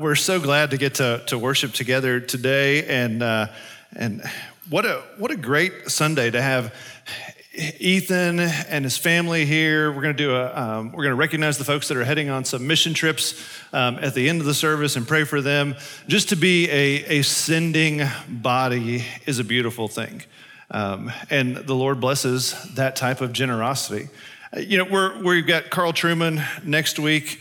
We're so glad to get to, to worship together today, and uh, and what a what a great Sunday to have Ethan and his family here. We're going to do a um, we're going to recognize the folks that are heading on some mission trips um, at the end of the service and pray for them. Just to be a, a sending body is a beautiful thing, um, and the Lord blesses that type of generosity. You know, we're, we've got Carl Trueman next week.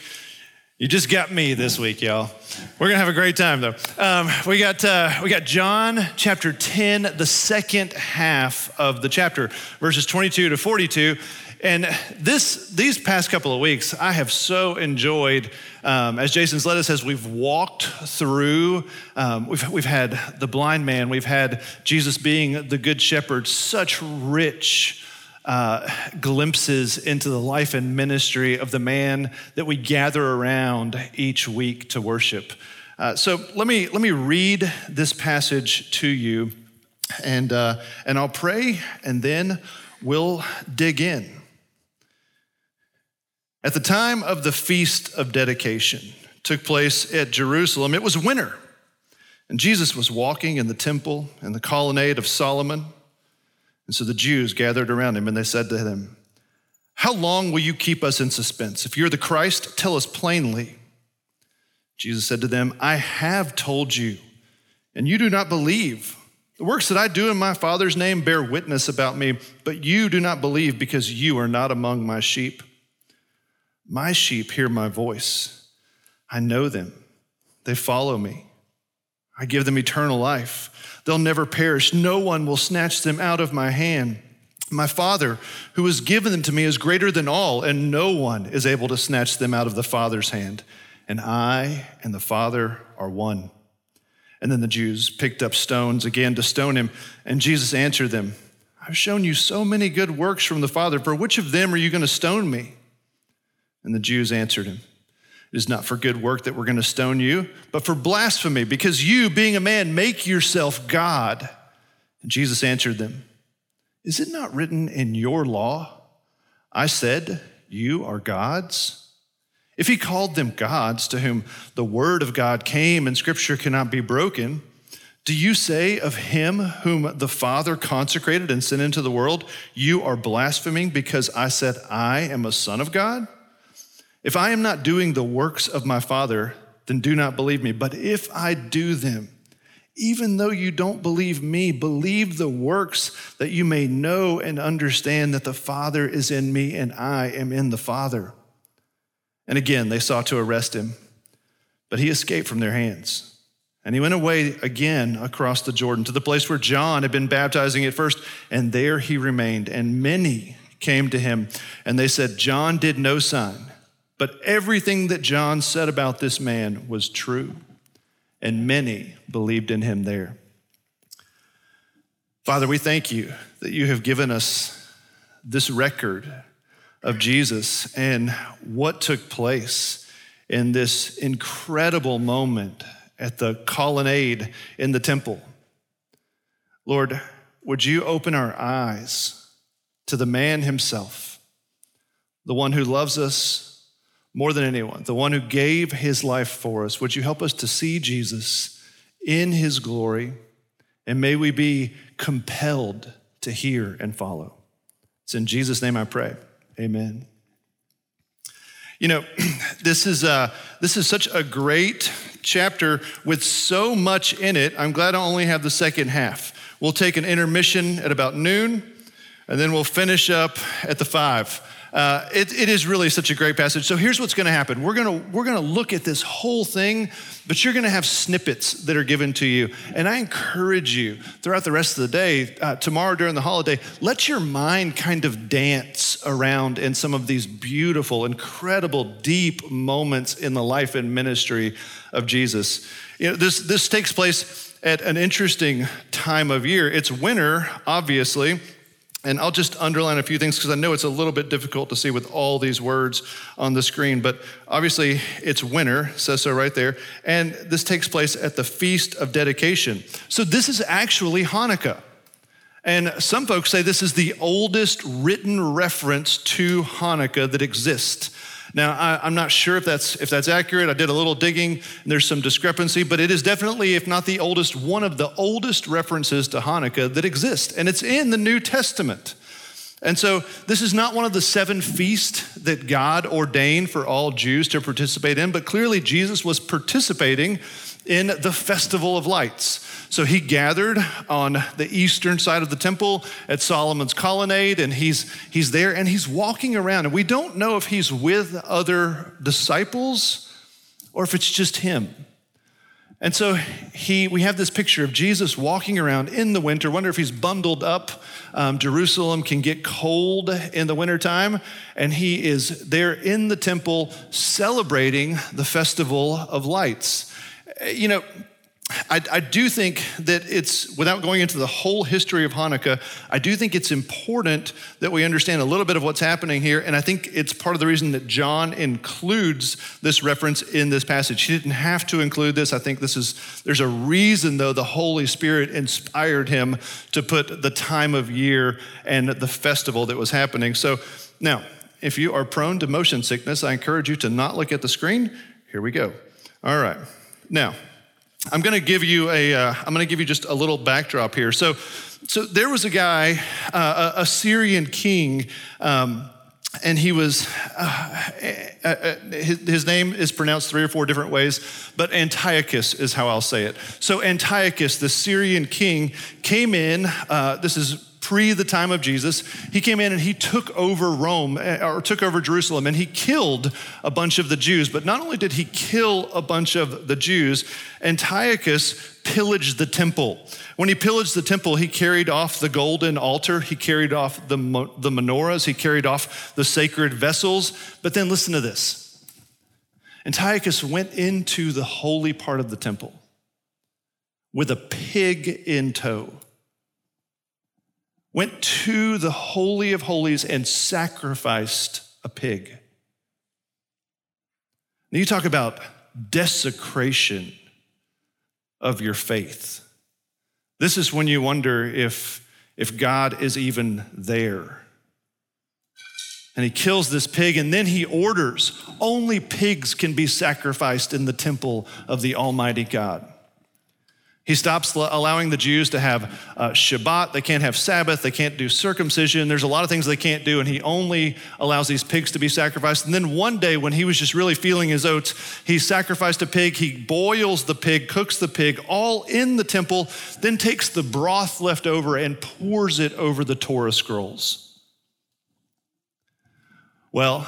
You just got me this week, y'all. We're gonna have a great time, though. Um, we got uh, we got John chapter ten, the second half of the chapter, verses twenty-two to forty-two. And this these past couple of weeks, I have so enjoyed. Um, as Jason's led us, as we've walked through, um, we've we've had the blind man, we've had Jesus being the good shepherd, such rich uh, glimpses into the life and ministry of the man that we gather around each week to worship. Uh, so let me let me read this passage to you, and uh, and I'll pray, and then we'll dig in. At the time of the feast of dedication, took place at Jerusalem. It was winter, and Jesus was walking in the temple in the colonnade of Solomon. And so the Jews gathered around him and they said to him, How long will you keep us in suspense? If you're the Christ, tell us plainly. Jesus said to them, I have told you, and you do not believe. The works that I do in my Father's name bear witness about me, but you do not believe because you are not among my sheep. My sheep hear my voice. I know them. They follow me. I give them eternal life. They'll never perish. No one will snatch them out of my hand. My Father, who has given them to me, is greater than all, and no one is able to snatch them out of the Father's hand. And I and the Father are one. And then the Jews picked up stones again to stone him, and Jesus answered them, I've shown you so many good works from the Father. For which of them are you going to stone me? And the Jews answered him, it is not for good work that we're going to stone you, but for blasphemy, because you, being a man, make yourself God. And Jesus answered them, Is it not written in your law? I said, You are gods? If he called them gods to whom the word of God came and scripture cannot be broken, do you say of him whom the Father consecrated and sent into the world, You are blaspheming because I said, I am a son of God? If I am not doing the works of my Father, then do not believe me. But if I do them, even though you don't believe me, believe the works that you may know and understand that the Father is in me and I am in the Father. And again, they sought to arrest him, but he escaped from their hands. And he went away again across the Jordan to the place where John had been baptizing at first, and there he remained. And many came to him, and they said, John did no sign but everything that John said about this man was true, and many believed in him there. Father, we thank you that you have given us this record of Jesus and what took place in this incredible moment at the colonnade in the temple. Lord, would you open our eyes to the man himself, the one who loves us more than anyone, the one who gave his life for us. Would you help us to see Jesus in his glory? And may we be compelled to hear and follow. It's in Jesus' name I pray. Amen. You know, this is, uh, this is such a great chapter with so much in it. I'm glad I only have the second half. We'll take an intermission at about noon, and then we'll finish up at the five. Uh, it, it is really such a great passage. So here's what's going to happen. We're going to we're to look at this whole thing, but you're going to have snippets that are given to you. And I encourage you throughout the rest of the day, uh, tomorrow during the holiday, let your mind kind of dance around in some of these beautiful, incredible, deep moments in the life and ministry of Jesus. You know, this this takes place at an interesting time of year. It's winter, obviously. And I'll just underline a few things because I know it's a little bit difficult to see with all these words on the screen. But obviously, it's winter, says so right there. And this takes place at the Feast of Dedication. So this is actually Hanukkah. And some folks say this is the oldest written reference to Hanukkah that exists. Now, I, am not sure if that's, if that's accurate. I did a little digging, and there's some discrepancy, but it is definitely, if not the oldest, one of the oldest references to Hanukkah that exist, and it's in the New Testament. And so, this is not one of the seven feasts that God ordained for all Jews to participate in, but clearly Jesus was participating in the Festival of Lights. So he gathered on the eastern side of the temple at Solomon's colonnade, and he's, he's there and he's walking around. And we don't know if he's with other disciples or if it's just him. And so he, we have this picture of Jesus walking around in the winter. Wonder if he's bundled up. Um, Jerusalem can get cold in the wintertime, and he is there in the temple celebrating the festival of lights. You know, I, I, do think that it's, without going into the whole history of Hanukkah, I do think it's important that we understand a little bit of what's happening here. And I think it's part of the reason that John includes this reference in this passage. He didn't have to include this. I think this is, there's a reason, though, the Holy Spirit inspired him to put the time of year and the festival that was happening. So now, if you are prone to motion sickness, I encourage you to not look at the screen. Here we go. All right. Now, I'm going to give you a. am uh, going to give you just a little backdrop here. So, so there was a guy, uh, a, a, Syrian king, um, and he was. Uh, uh, uh, his, his, name is pronounced three or four different ways, but Antiochus is how I'll say it. So Antiochus, the Syrian king, came in. This is pre the time of Jesus, he came in and he took over Rome eh, or took over Jerusalem and he killed a bunch of the Jews. But not only did he kill a bunch of the Jews, Antiochus pillaged the temple. When he pillaged the temple, he carried off the golden altar, he carried off the, the menorahs, he carried off the sacred vessels. But then listen to this Antiochus went into the holy part of the temple with a pig in tow went to the Holy of Holies and sacrificed a pig. Now, you talk about desecration of your faith. This is when you wonder if, if God is even there. And he kills this pig, and then he orders only pigs can be sacrificed in the temple of the Almighty God. He stops allowing the Jews to have uh, Shabbat. They can't have Sabbath. They can't do circumcision. There's a lot of things they can't do, and he only allows these pigs to be sacrificed. And then one day, when he was just really feeling his oats, he sacrificed a pig. He boils the pig, cooks the pig, all in the temple, then takes the broth left over and pours it over the Torah scrolls. Well,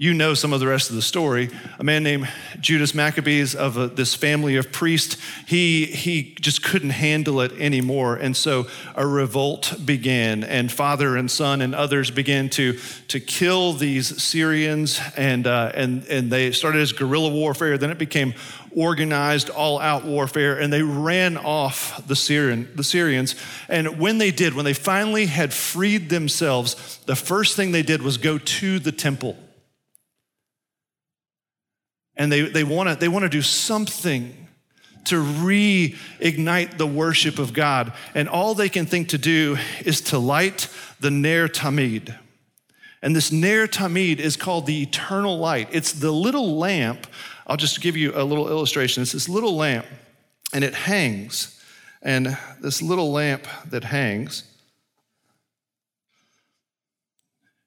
you know some of the rest of the story. A man named Judas Maccabees of a, this family of priests, he, he just couldn't handle it anymore. And so a revolt began, and father and son and others began to, to kill these Syrians, and, uh, and, and they started as guerrilla warfare. Then it became organized all out warfare, and they ran off the, Syrian, the Syrians. And when they did, when they finally had freed themselves, the first thing they did was go to the temple and they, they want to they wanna do something to reignite the worship of God. And all they can think to do is to light the Ner Tamid. And this Ner Tamid is called the eternal light. It's the little lamp. I'll just give you a little illustration. It's this little lamp, and it hangs. And this little lamp that hangs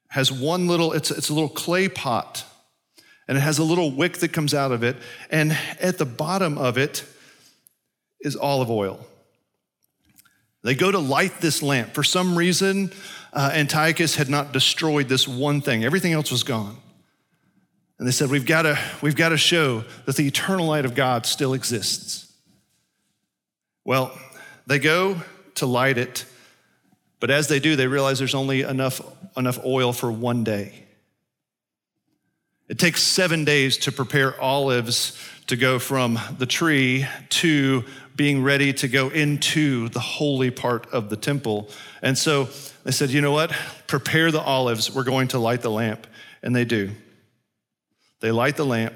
has one little, it's, it's a little clay pot and it has a little wick that comes out of it. And at the bottom of it is olive oil. They go to light this lamp. For some reason, uh, Antiochus had not destroyed this one thing, everything else was gone. And they said, We've got to, we've got to show that the eternal light of God still exists. Well, they go to light it, but as they do, they realize there's only enough, enough oil for one day. It takes seven days to prepare olives to go from the tree to being ready to go into the holy part of the temple. And so they said, you know what? Prepare the olives. We're going to light the lamp. And they do. They light the lamp,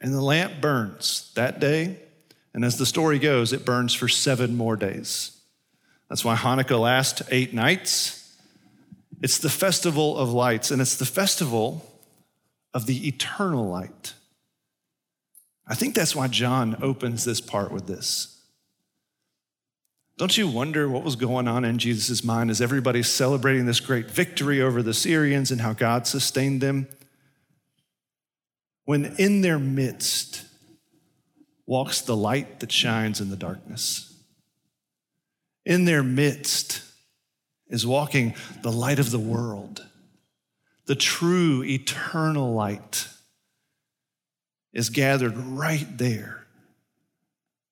and the lamp burns that day. And as the story goes, it burns for seven more days. That's why Hanukkah lasts eight nights. It's the festival of lights, and it's the festival of the eternal light. I think that's why John opens this part with this. Don't you wonder what was going on in Jesus' mind as everybody's celebrating this great victory over the Syrians and how God sustained them? When in their midst walks the light that shines in the darkness. In their midst is walking the light of the world, the true eternal light is gathered right there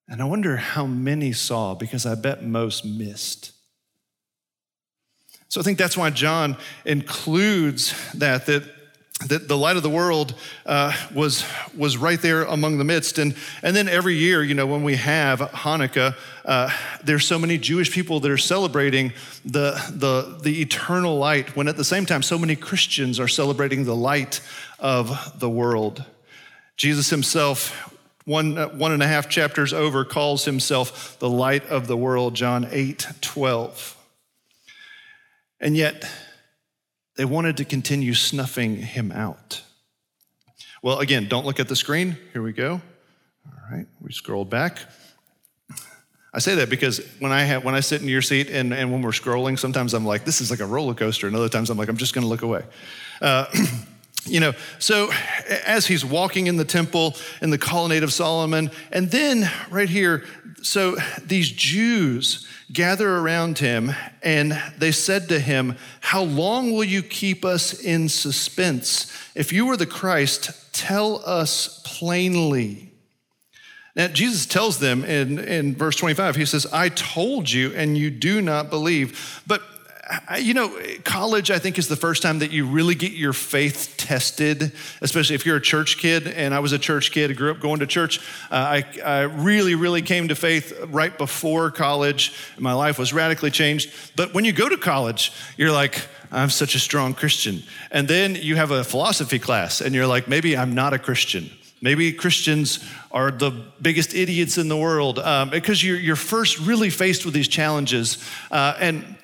and I wonder how many saw, because I bet most missed. So I think that's why John includes that, that, that the light of the world uh, was, was right there among the midst. And, and then every year, you know, when we have Hanukkah, uh, there's so many Jewish people that are celebrating the, the, the eternal light, when at the same time, so many Christians are celebrating the light of the world. Jesus himself one, uh, one and a half chapters over, calls himself the light of the world, John 8 12. And yet, they wanted to continue snuffing him out. Well, again, don't look at the screen. Here we go. All right, we scrolled back. I say that because when I have when I sit in your seat and, and when we're scrolling, sometimes I'm like, this is like a roller coaster, and other times I'm like, I'm just gonna look away. Uh, you know, so as he's walking in the temple in the colonnade of Solomon, and then right here, so these Jews gather around him and they said to him, How long will you keep us in suspense? If you were the Christ, tell us plainly. Now, Jesus tells them in, in verse 25, he says, I told you, and you do not believe. But you know, college, I think, is the first time that you really get your faith tested, especially if you're a church kid. And I was a church kid, I grew up going to church. Uh, I, I really, really came to faith right before college. My life was radically changed. But when you go to college, you're like, I'm such a strong Christian. And then you have a philosophy class, and you're like, maybe I'm not a Christian. Maybe Christians are the biggest idiots in the world um, because you're, you're first really faced with these challenges. Uh, and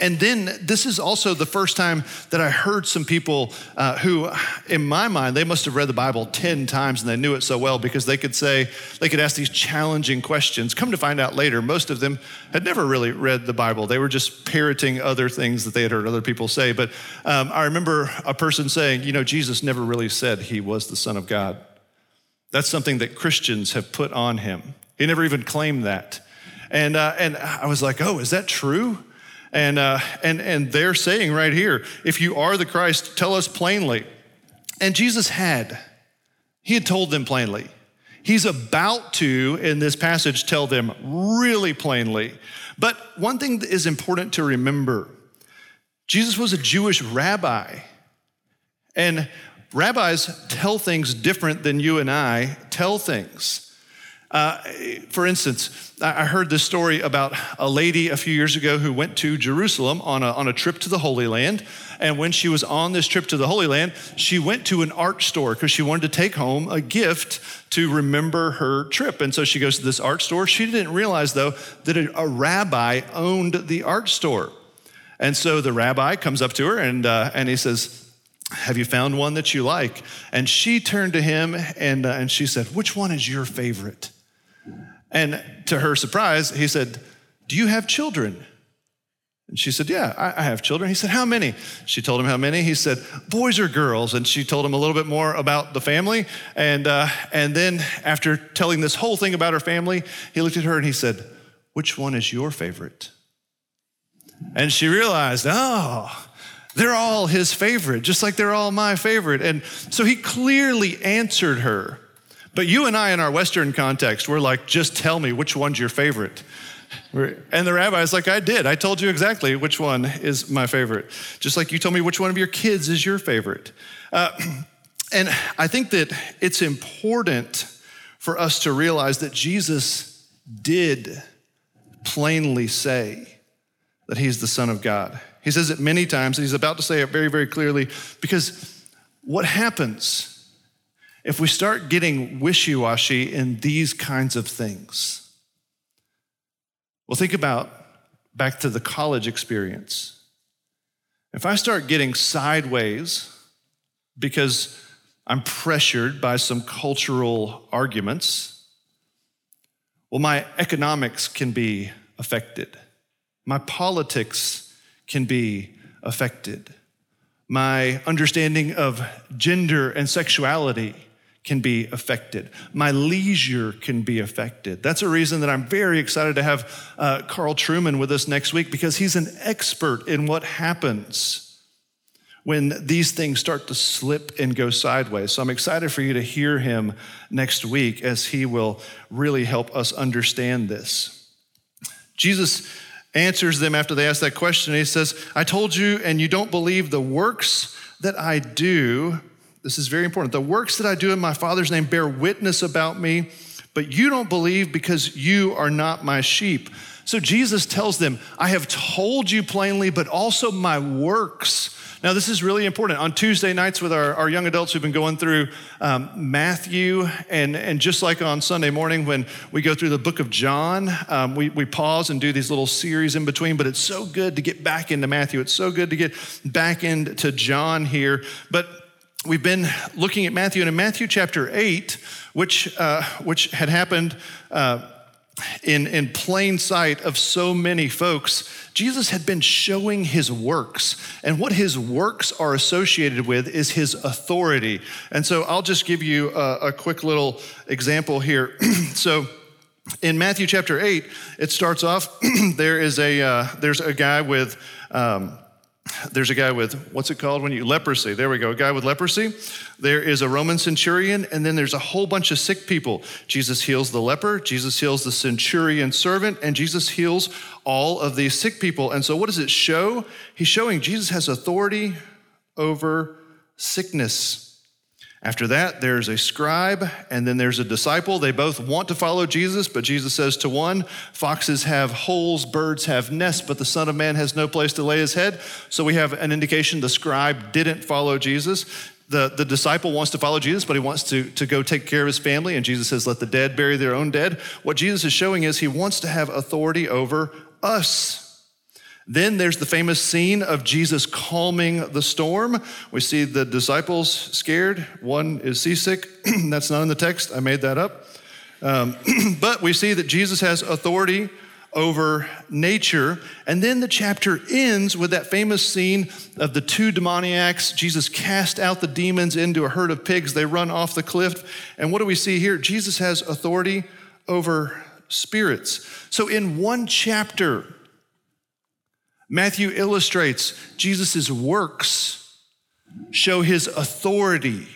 and then this is also the first time that I heard some people uh, who, in my mind, they must have read the Bible 10 times and they knew it so well because they could say, they could ask these challenging questions. Come to find out later, most of them had never really read the Bible. They were just parroting other things that they had heard other people say. But um, I remember a person saying, you know, Jesus never really said he was the Son of God. That's something that Christians have put on him. He never even claimed that. And, uh, and I was like, oh, is that true? And, uh, and, and they're saying right here, if you are the Christ, tell us plainly. And Jesus had, he had told them plainly. He's about to, in this passage, tell them really plainly. But one thing that is important to remember Jesus was a Jewish rabbi. And rabbis tell things different than you and I tell things. Uh, for instance, I heard this story about a lady a few years ago who went to Jerusalem on a, on a trip to the Holy Land. And when she was on this trip to the Holy Land, she went to an art store because she wanted to take home a gift to remember her trip. And so she goes to this art store. She didn't realize, though, that a, rabbi owned the art store. And so the rabbi comes up to her and, uh, and he says, have you found one that you like? And she turned to him and, uh, and she said, Which one is your favorite? And to her surprise, he said, Do you have children? And she said, Yeah, I, have children. He said, How many? She told him how many. He said, Boys or girls? And she told him a little bit more about the family. And, uh, and then, after telling this whole thing about her family, he looked at her and he said, Which one is your favorite? And she realized, Oh, they're all his favorite, just like they're all my favorite. And so he clearly answered her but you and I, in our Western context, we're like, just tell me which one's your favorite. And the rabbi's like, I did. I told you exactly which one is my favorite. Just like you told me which one of your kids is your favorite. Uh, and I think that it's important for us to realize that Jesus did plainly say that he's the Son of God. He says it many times, and he's about to say it very, very clearly because what happens if we start getting wishy washy in these kinds of things. Well, think about back to the college experience. If I start getting sideways because I'm pressured by some cultural arguments. Well, my economics can be affected. My politics can be affected. My understanding of gender and sexuality can be affected. My leisure can be affected. That's a reason that I'm very excited to have uh, Carl Trueman with us next week because he's an expert in what happens when these things start to slip and go sideways. So I'm excited for you to hear him next week as he will really help us understand this. Jesus answers them after they ask that question. He says, I told you, and you don't believe the works that I do. This is very important. The works that I do in my Father's name bear witness about me, but you don't believe because you are not my sheep. So Jesus tells them, I have told you plainly, but also my works now, this is really important. On Tuesday nights with our, our young adults, we've been going through um, Matthew, and, and just like on Sunday morning when we go through the book of John, um, we, we pause and do these little series in between, but it's so good to get back into Matthew. It's so good to get back into John here. But we've been looking at Matthew, and in Matthew chapter 8, which, uh, which had happened. Uh, in, in plain sight of so many folks, Jesus had been showing his works. And what his works are associated with is his authority. And so I'll just give you a, a quick little example here. so in Matthew chapter 8, it starts off there is a, uh, there's a guy with. Um, there's a guy with what's it called when you leprosy. There we go. A guy with leprosy. There is a roman centurion and then there's a whole bunch of sick people. Jesus heals the leper jesus heals the centurion servant and jesus heals all of these sick people. And so what does it show? He's showing jesus has authority over sickness after that, there's a scribe and then there's a disciple. They both want to follow Jesus, but Jesus says to one, Foxes have holes, birds have nests, but the Son of Man has no place to lay his head. So we have an indication the scribe didn't follow Jesus. The, the disciple wants to follow Jesus, but he wants to, to go take care of his family. And Jesus says, Let the dead bury their own dead. What Jesus is showing is he wants to have authority over us. Then there's the famous scene of Jesus calming the storm. We see the disciples scared. One is seasick. That's not in the text. I made that up. Um, but we see that Jesus has authority over nature. And then the chapter ends with that famous scene of the two demoniacs. Jesus cast out the demons into a herd of pigs. They run off the cliff. And what do we see here? Jesus has authority over spirits. So in one chapter, Matthew illustrates Jesus' works show his authority.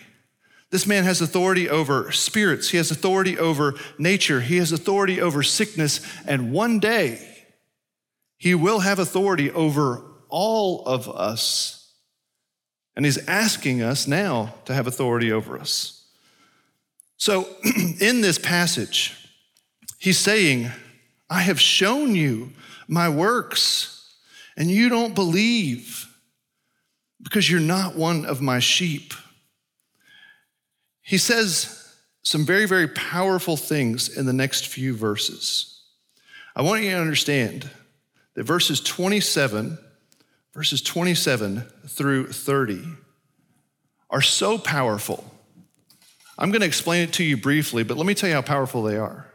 This man has authority over spirits, he has authority over nature, he has authority over sickness, and one day he will have authority over all of us. And he's asking us now to have authority over us. So, in this passage, he's saying, I have shown you my works and you don't believe because you're not one of my sheep. He says some very, very powerful things in the next few verses. I want you to understand that verses 27, verses 27 through 30 are so powerful. I'm going to explain it to you briefly, but let me tell you how powerful they are.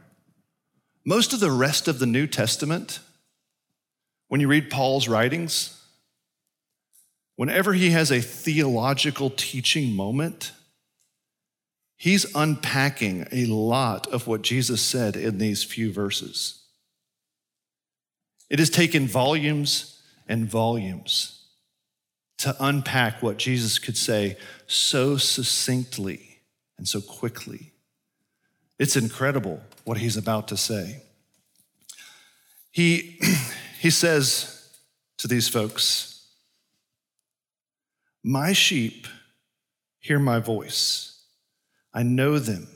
Most of the rest of the New Testament when you read Paul's writings, whenever he has a theological teaching moment, he's unpacking a lot of what Jesus said in these few verses. It has taken volumes and volumes to unpack what Jesus could say so succinctly and so quickly. It's incredible what he's about to say. He he says to these folks, My sheep hear my voice. I know them.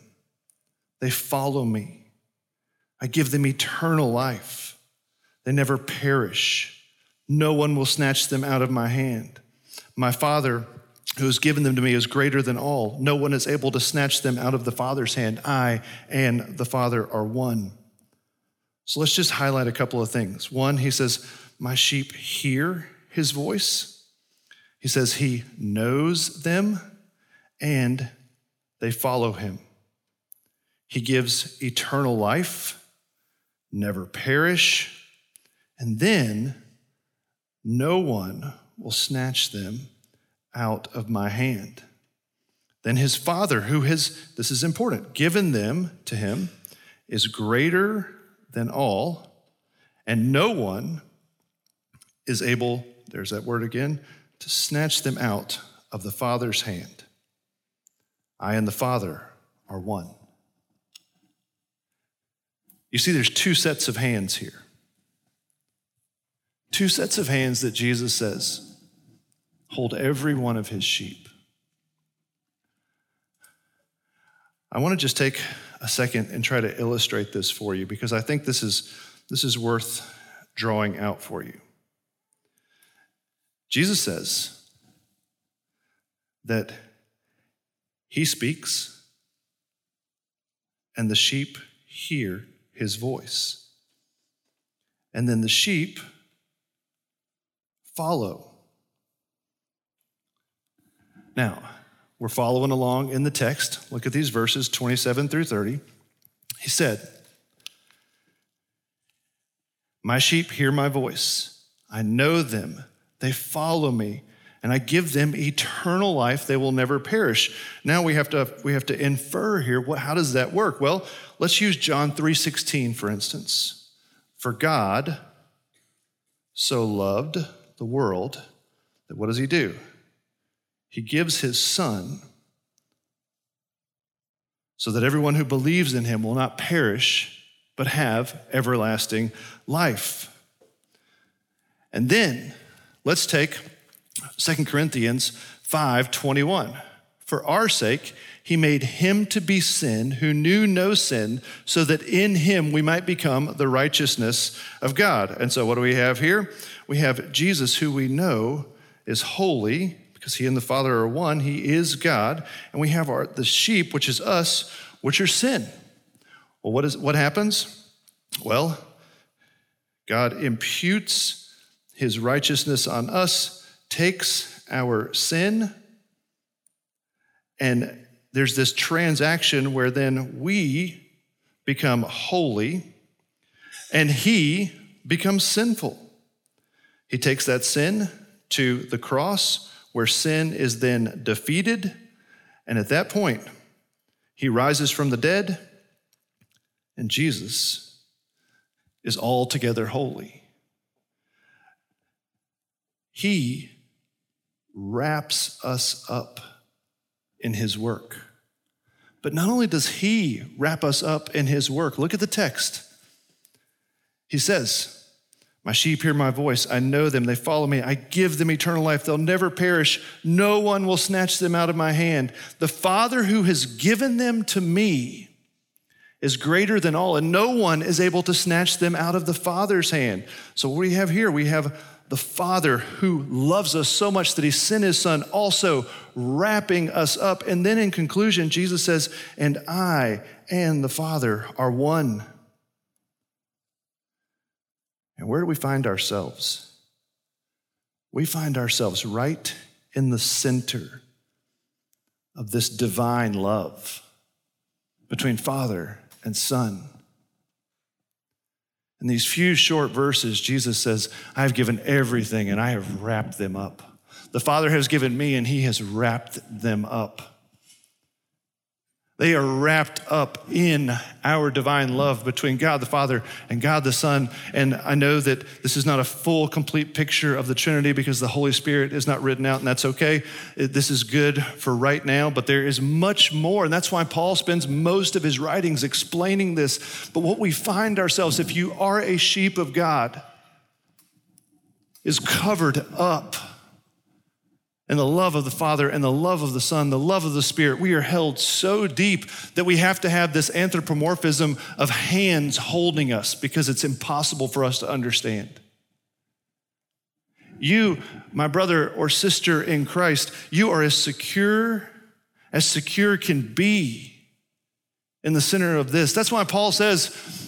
They follow me. I give them eternal life. They never perish. No one will snatch them out of my hand. My Father, who has given them to me, is greater than all. No one is able to snatch them out of the Father's hand. I and the Father are one. So let's just highlight a couple of things. One, he says, My sheep hear his voice. He says he knows them and they follow him. He gives eternal life, never perish, and then no one will snatch them out of my hand. Then his Father, who has, this is important, given them to him, is greater than all, and no one is able, there's that word again, to snatch them out of the Father's hand. I and the Father are one. You see, there's two sets of hands here. Two sets of hands that Jesus says hold every one of his sheep. I want to just take a second and try to illustrate this for you because I think this is, this is worth drawing out for you. Jesus says that he speaks and the sheep hear his voice. And then the sheep follow. Now, we're following along in the text. Look at these verses 27 through 30. He said, My sheep hear my voice. I know them. They follow me, and I give them eternal life. They will never perish. Now we have to, we have to infer here what, how does that work? Well, let's use John 3:16 for instance. For God so loved the world that what does he do? He gives his son so that everyone who believes in him will not perish, but have everlasting life. And then let's take 2 Corinthians 5 21. For our sake, he made him to be sin who knew no sin, so that in him we might become the righteousness of God. And so, what do we have here? We have Jesus, who we know is holy because he and the Father are one. He is God. And we have our, the sheep, which is us, which are sin. Well, what, is, what happens? Well, God imputes his righteousness on us, takes our sin, and there's this transaction where then we become holy and he becomes sinful. He takes that sin to the cross where sin is then defeated. And at that point, he rises from the dead, and Jesus is altogether holy. He wraps us up in his work. But not only does he wrap us up in his work, look at the text. He says, my sheep hear my voice. I know them. They follow me. I give them eternal life. They'll never perish. No one will snatch them out of my hand. The Father who has given them to me is greater than all, and no one is able to snatch them out of the Father's hand. So, what do we have here? We have the Father who loves us so much that he sent his Son, also wrapping us up. And then in conclusion, Jesus says, And I and the Father are one. And where do we find ourselves? We find ourselves right in the center of this divine love between Father and Son. In these few short verses, Jesus says, I have given everything and I have wrapped them up. The Father has given me and He has wrapped them up. They are wrapped up in our divine love between God the Father and God the Son. And I know that this is not a full, complete picture of the Trinity because the Holy Spirit is not written out, and that's okay. This is good for right now, but there is much more. And that's why Paul spends most of his writings explaining this. But what we find ourselves, if you are a sheep of God, is covered up and the love of the Father and the love of the Son, the love of the Spirit, we are held so deep that we have to have this anthropomorphism of hands holding us because it's impossible for us to understand. You, my brother or sister in Christ, you are as secure as secure can be in the center of this. That's why Paul says,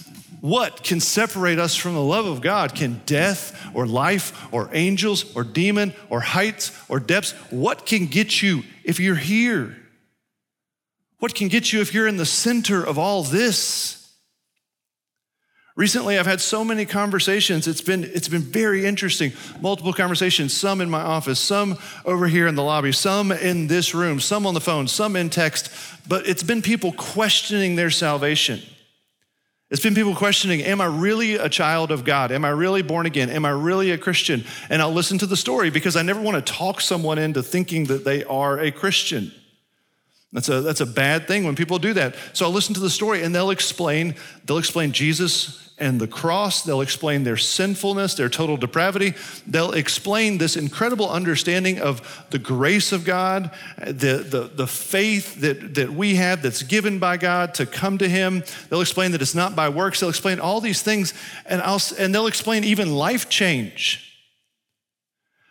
what can separate us from the love of God? Can death or life or angels or demon or heights or depths? What can get you if you're here? What can get you if you're in the center of all this? Recently, I've had so many conversations. It's been, it's been very interesting. Multiple conversations, some in my office, some over here in the lobby, some in this room, some on the phone, some in text. But it's been people questioning their salvation. It's been people questioning, Am I really a child of God? Am I really born again? Am I really a Christian? And I'll listen to the story because I never want to talk someone into thinking that they are a Christian. That's a, that's a bad thing when people do that. So I'll listen to the story and they'll explain, they'll explain Jesus and the cross. They'll explain their sinfulness, their total depravity. They'll explain this incredible understanding of the grace of God, the, the, the faith that, that we have that's given by God to come to Him. They'll explain that it's not by works. They'll explain all these things, and, I'll, and they'll explain even life change.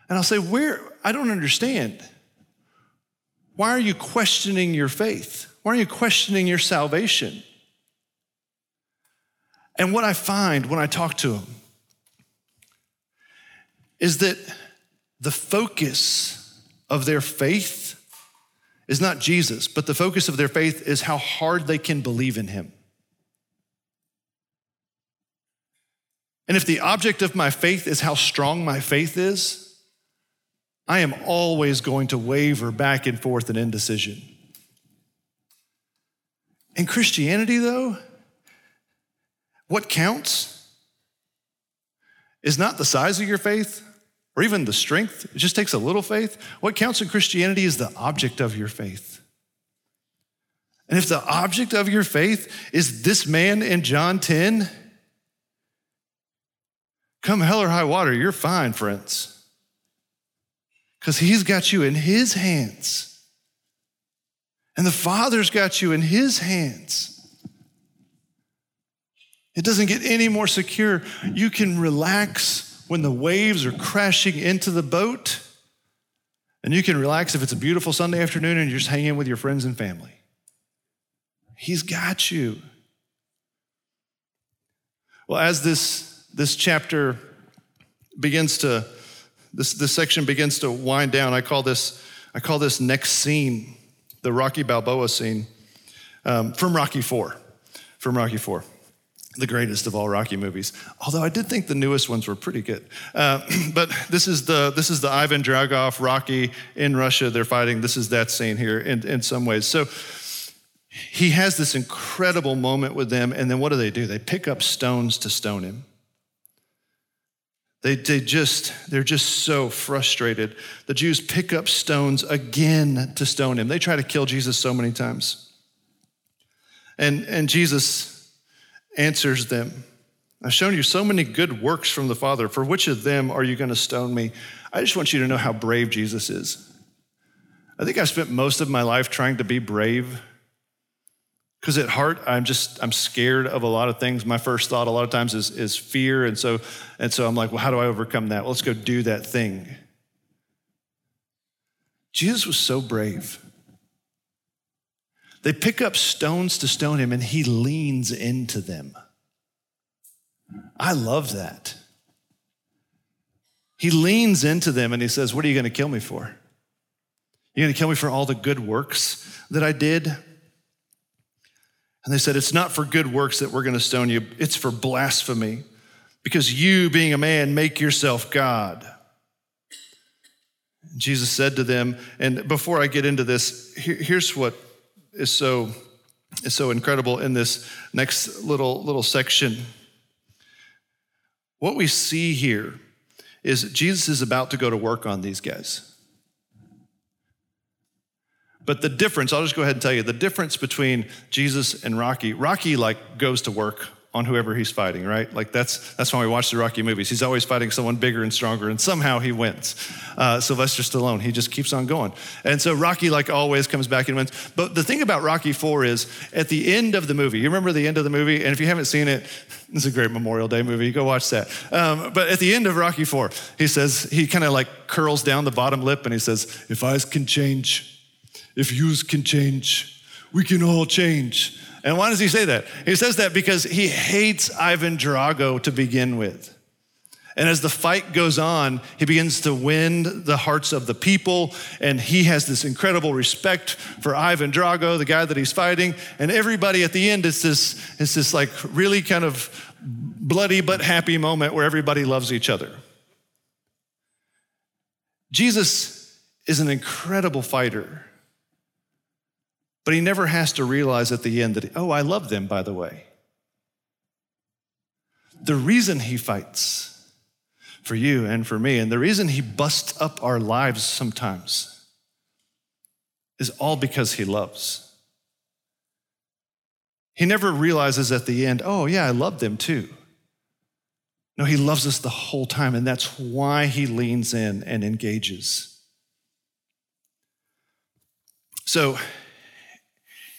And I'll say, Where? I don't understand. Why are you questioning your faith? Why are you questioning your salvation? And what I find when I talk to them is that the focus of their faith is not Jesus, but the focus of their faith is how hard they can believe in him. And if the object of my faith is how strong my faith is, I am always going to waver back and forth in indecision. In Christianity, though, what counts is not the size of your faith or even the strength, it just takes a little faith. What counts in Christianity is the object of your faith. And if the object of your faith is this man in John 10, come hell or high water, you're fine, friends. Because he's got you in his hands. And the Father's got you in his hands. It doesn't get any more secure. You can relax when the waves are crashing into the boat, and you can relax if it's a beautiful Sunday afternoon and you're just hanging with your friends and family. He's got you. Well, as this, this chapter begins to, this, this section begins to wind down, I call this, I call this next scene the Rocky Balboa scene um, from Rocky 4. From Rocky 4 the greatest of all Rocky movies. Although I did think the newest ones were pretty good. Uh, but this is the this is the Ivan Drago Rocky in Russia. They're fighting. This is that scene here in, in some ways. So he has this incredible moment with them, and then what do they do? They pick up stones to stone him. They, they just, they're just so frustrated. The Jews pick up stones again to stone him. They try to kill Jesus so many times. And, and Jesus answers them. I've shown you so many good works from the Father. For which of them are you going to stone me? I just want you to know how brave Jesus is. I think I spent most of my life trying to be brave because at heart i'm just i'm scared of a lot of things my first thought a lot of times is, is fear and so and so i'm like well how do i overcome that well, let's go do that thing jesus was so brave they pick up stones to stone him, and he leans into them. I love that. He leans into them and he says, What are you going to kill me for? You're going to kill me for all the good works that I did? And they said, It's not for good works that we're going to stone you, it's for blasphemy, because you, being a man, make yourself God. Jesus said to them, and before I get into this, here's what is so is so incredible in this next little little section. What we see here is Jesus is about to go to work on these guys. But the difference, I'll just go ahead and tell you the difference between Jesus and Rocky, Rocky like goes to work on whoever he's fighting, right? Like that's that's why we watch the Rocky movies. He's always fighting someone bigger and stronger, and somehow he wins. Uh, Sylvester Stallone, he just keeps on going, and so Rocky, like always, comes back and wins. But the thing about Rocky Four is at the end of the movie. You remember the end of the movie, and if you haven't seen it, it's a great Memorial Day movie. Go watch that. Um, but at the end of Rocky Four, he says he kind of like curls down the bottom lip, and he says, "If eyes can change, if yous can change, we can all change." And why does he say that? He says that because he hates Ivan Drago to begin with. And as the fight goes on, he begins to win the hearts of the people. And he has this incredible respect for Ivan Drago, the guy that he's fighting. And everybody at the end, it's this, it's this like really kind of bloody but happy moment where everybody loves each other. Jesus is an incredible fighter, but he never has to realize at the end that, oh, I love them, by the way. The reason he fights for you and for me. And the reason he busts up our lives sometimes is all because he loves. He never realizes at the end, oh, yeah, I love them too. No, he loves us the whole time, and that's why he leans in and engages. So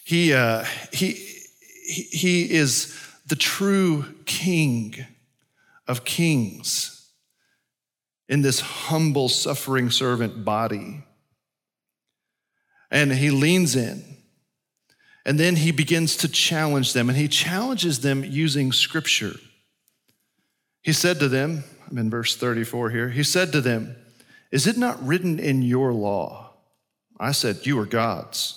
he, uh, he, he is the true king of kings in this humble, suffering servant body. And he leans in. And then he begins to challenge them, and he challenges them using scripture. He said to them, I'm in verse 34 here, he said to them, Is it not written in your law? I said, You are gods.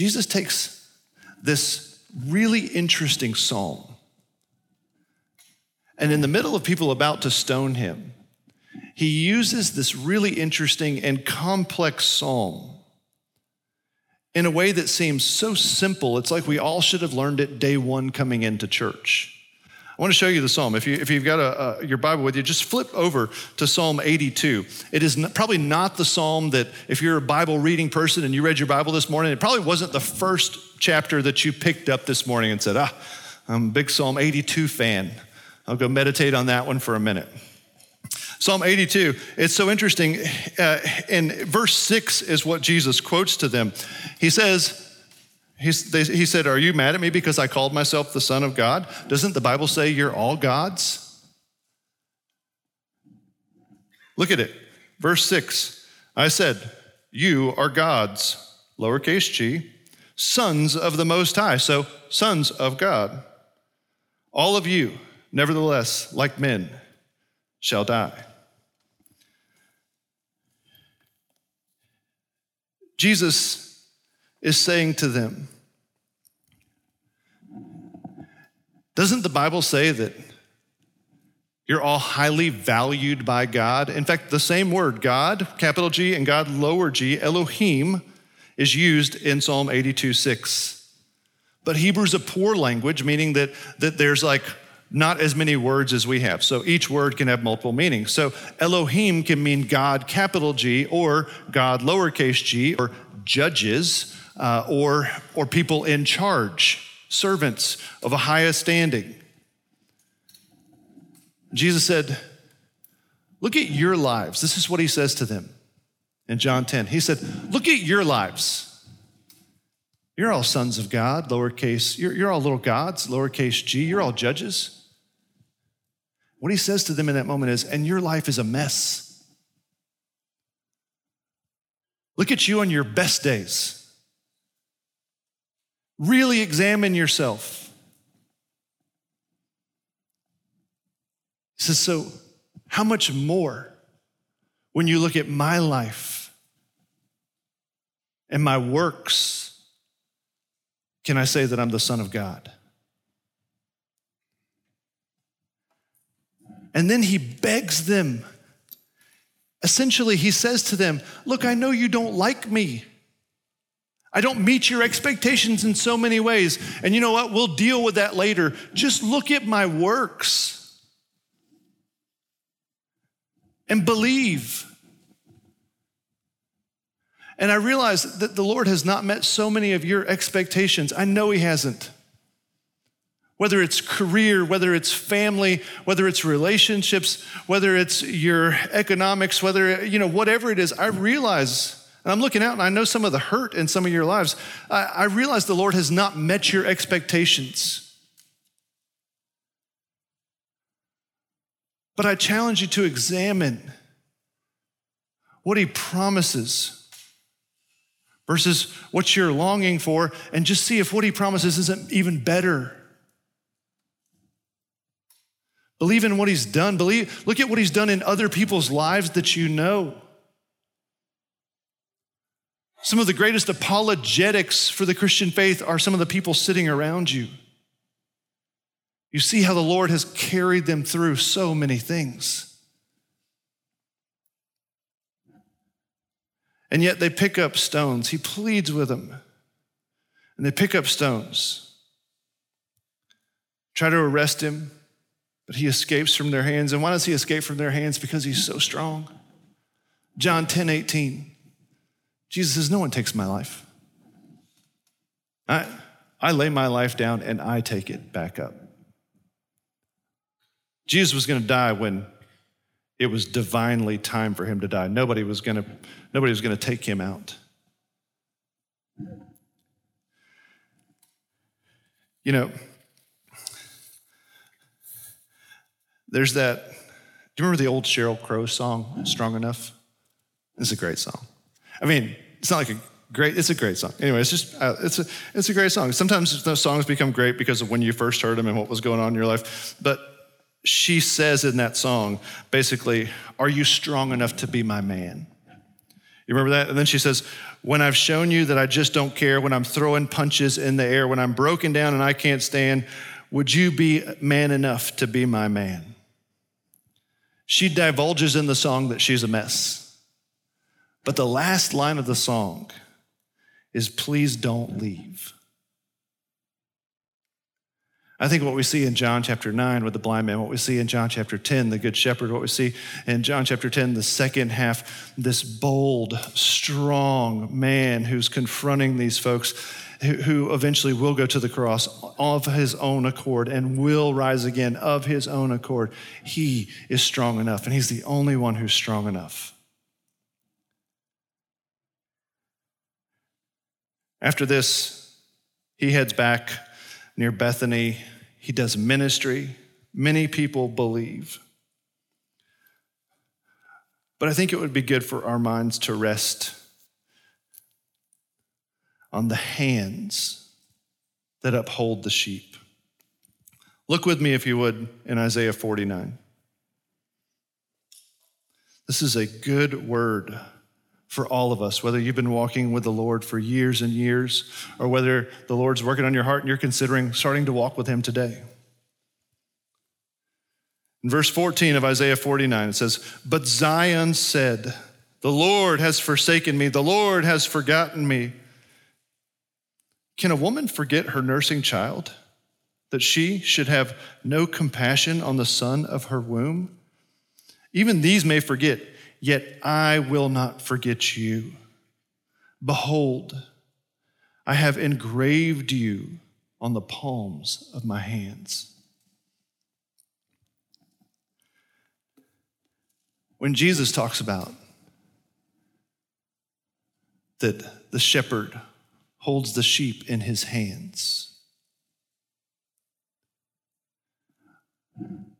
Jesus takes this really interesting psalm and in the middle of people about to stone him, he uses this really interesting and complex psalm in a way that seems so simple. It's like we all should have learned it day one coming into church. I want to show you the psalm. If, you, if you've got a, a, your Bible with you, just flip over to Psalm 82. It is probably not the psalm that, if you're a Bible reading person and you read your Bible this morning, it probably wasn't the first chapter that you picked up this morning and said, ah, I'm a big Psalm 82 fan. I'll go meditate on that one for a minute. Psalm 82, it's so interesting. Uh, in verse 6 is what Jesus quotes to them. He says, they, he said, Are you mad at me because I called myself the Son of God? Doesn't the Bible say you're all gods? Look at it. Verse 6 I said, You are gods, lowercase g, sons of the Most High. So, sons of God. All of you nevertheless, like men, shall die. Jesus is saying to them, Doesn't the Bible say that you're all highly valued by God? In fact, the same word, God, capital G, and God, lower g, Elohim, is used in Psalm 82 6. But Hebrew is a poor language, meaning that, that there's like not as many words as we have. So each word can have multiple meanings. So Elohim can mean God, capital G, or God, lowercase g, or judges, uh, or, or people in charge, servants of a highest standing. Jesus said, Look at your lives. This is what he says to them in John 10. He said, Look at your lives. You're all sons of God, lowercase, you're, you're all little gods, lowercase g, you're all judges. What he says to them in that moment is, and your life is a mess. Look at you on your best days. Really examine yourself. He says, so how much more when you look at my life and my works can I say that I'm the Son of God? And then he begs them. Essentially, he says to them, Look, I know you don't like me. I don't meet your expectations in so many ways. And you know what? We'll deal with that later. Just look at my works and believe. And I realize that the Lord has not met so many of your expectations. I know He hasn't. whether it's career, whether it's family, whether it's relationships, whether it's your economics, whether, you know, whatever it is, I realize, and I'm looking out and I know some of the hurt in some of your lives. I, I realize the Lord has not met your expectations. But I challenge you to examine what He promises versus what you're longing for and just see if what He promises isn't even better. Believe in what he's done. Believe, look at what he's done in other people's lives that you know. Some of the greatest apologetics for the Christian faith are some of the people sitting around you. You see how the Lord has carried them through so many things. And yet they pick up stones. He pleads with them. And they pick up stones, try to arrest him, but he escapes from their hands. And why does he escape from their hands? Because he's so strong. John 10 18. Jesus says, No one takes my life. I, I lay my life down and I take it back up. Jesus was going to die when it was divinely time for him to die. Nobody was going to, nobody was going to take him out. You know, There's that, do you remember the old Sheryl Crow song, Strong Enough? It's a great song. I mean, it's not like a great, it's a great song. Anyway, it's just, uh, it's, a, it's a great song. Sometimes those songs become great because of when you first heard them and what was going on in your life. But she says in that song, basically, Are you strong enough to be my man? You remember that? And then she says, When I've shown you that I just don't care, when I'm throwing punches in the air, when I'm broken down and I can't stand, would you be man enough to be my man? She divulges in the song that she's a mess. But the last line of the song is, Please don't leave. I think what we see in John chapter 9 with the blind man, what we see in John chapter 10, the good shepherd, what we see in John chapter 10, the second half, this bold, strong man who's confronting these folks who eventually will go to the cross of his own accord and will rise again of his own accord. He is strong enough, and he's the only one who's strong enough. After this, he heads back near Bethany. He does ministry. Many people believe. But I think it would be good for our minds to rest on the hands that uphold the sheep. Look with me, if you would, in Isaiah 49. This is a good word for all of us, whether you've been walking with the Lord for years and years, or whether the Lord's working on your heart and you're considering starting to walk with Him today. In verse 14 of Isaiah 49, it says, But Zion said, The Lord has forsaken me, the Lord has forgotten me. Can a woman forget her nursing child, that she should have no compassion on the son of her womb? Even these may forget, yet I will not forget you. Behold, I have engraved you on the palms of my hands. When Jesus talks about that the shepherd holds the sheep in his hands.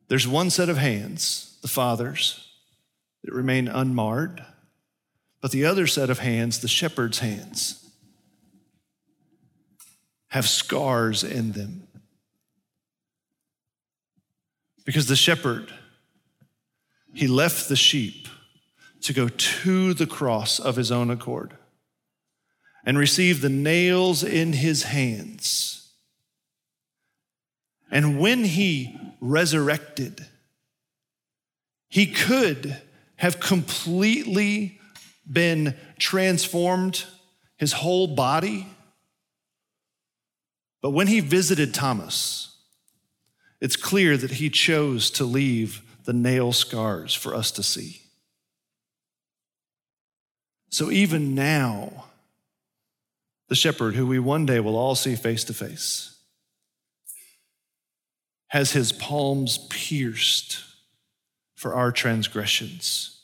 There's one set of hands, the Father's, that remain unmarred, but the other set of hands, the shepherd's hands, have scars in them. Because the shepherd, he left the sheep to go to the cross of his own accord and receive the nails in his hands. And when he resurrected, he could have completely been transformed, his whole body. But when he visited Thomas, it's clear that he chose to leave the nail scars for us to see. So even now, the shepherd who we one day will all see face to face. has his palms pierced for our transgressions.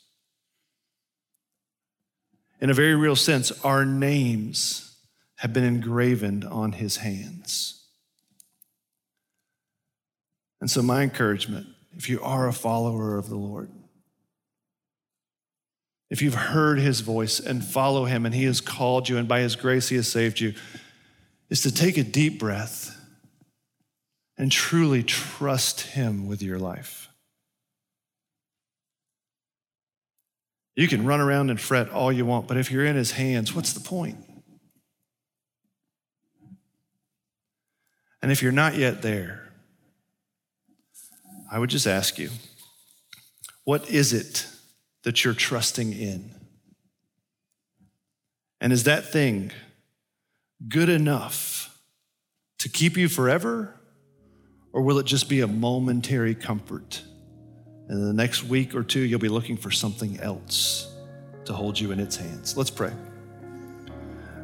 In a very real sense, our names have been engraven on his hands. And so, my encouragement if you are a follower of the Lord, if you've heard his voice and follow him and he has called you and by his grace he has saved you, is to take a deep breath and truly trust him with your life. You can run around and fret all you want, but if you're in his hands, what's the point? And if you're not yet there, I would just ask you, what is it that you're trusting in? And is that thing good enough to keep you forever? Or will it just be a momentary comfort? And in the next week or two, you'll be looking for something else to hold you in its hands. Let's pray.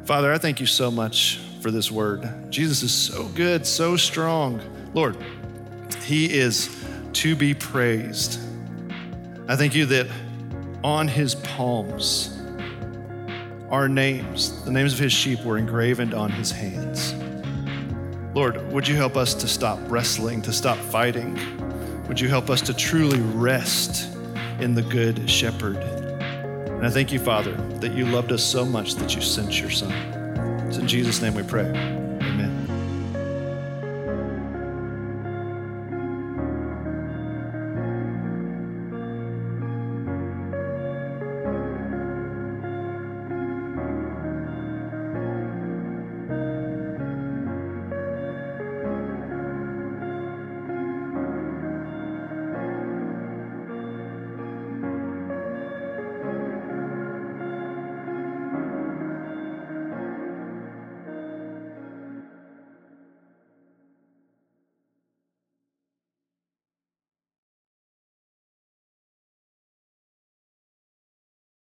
Father, I thank you so much for this word. Jesus is so good, so strong. Lord, he is to be praised. I thank you that on his palms, our names, the names of his sheep, were engraved on his hands. Lord, would you help us to stop wrestling, to stop fighting? Would you help us to truly rest in the good shepherd? And I thank you, Father, that you loved us so much that you sent your son. It's in Jesus' name we pray.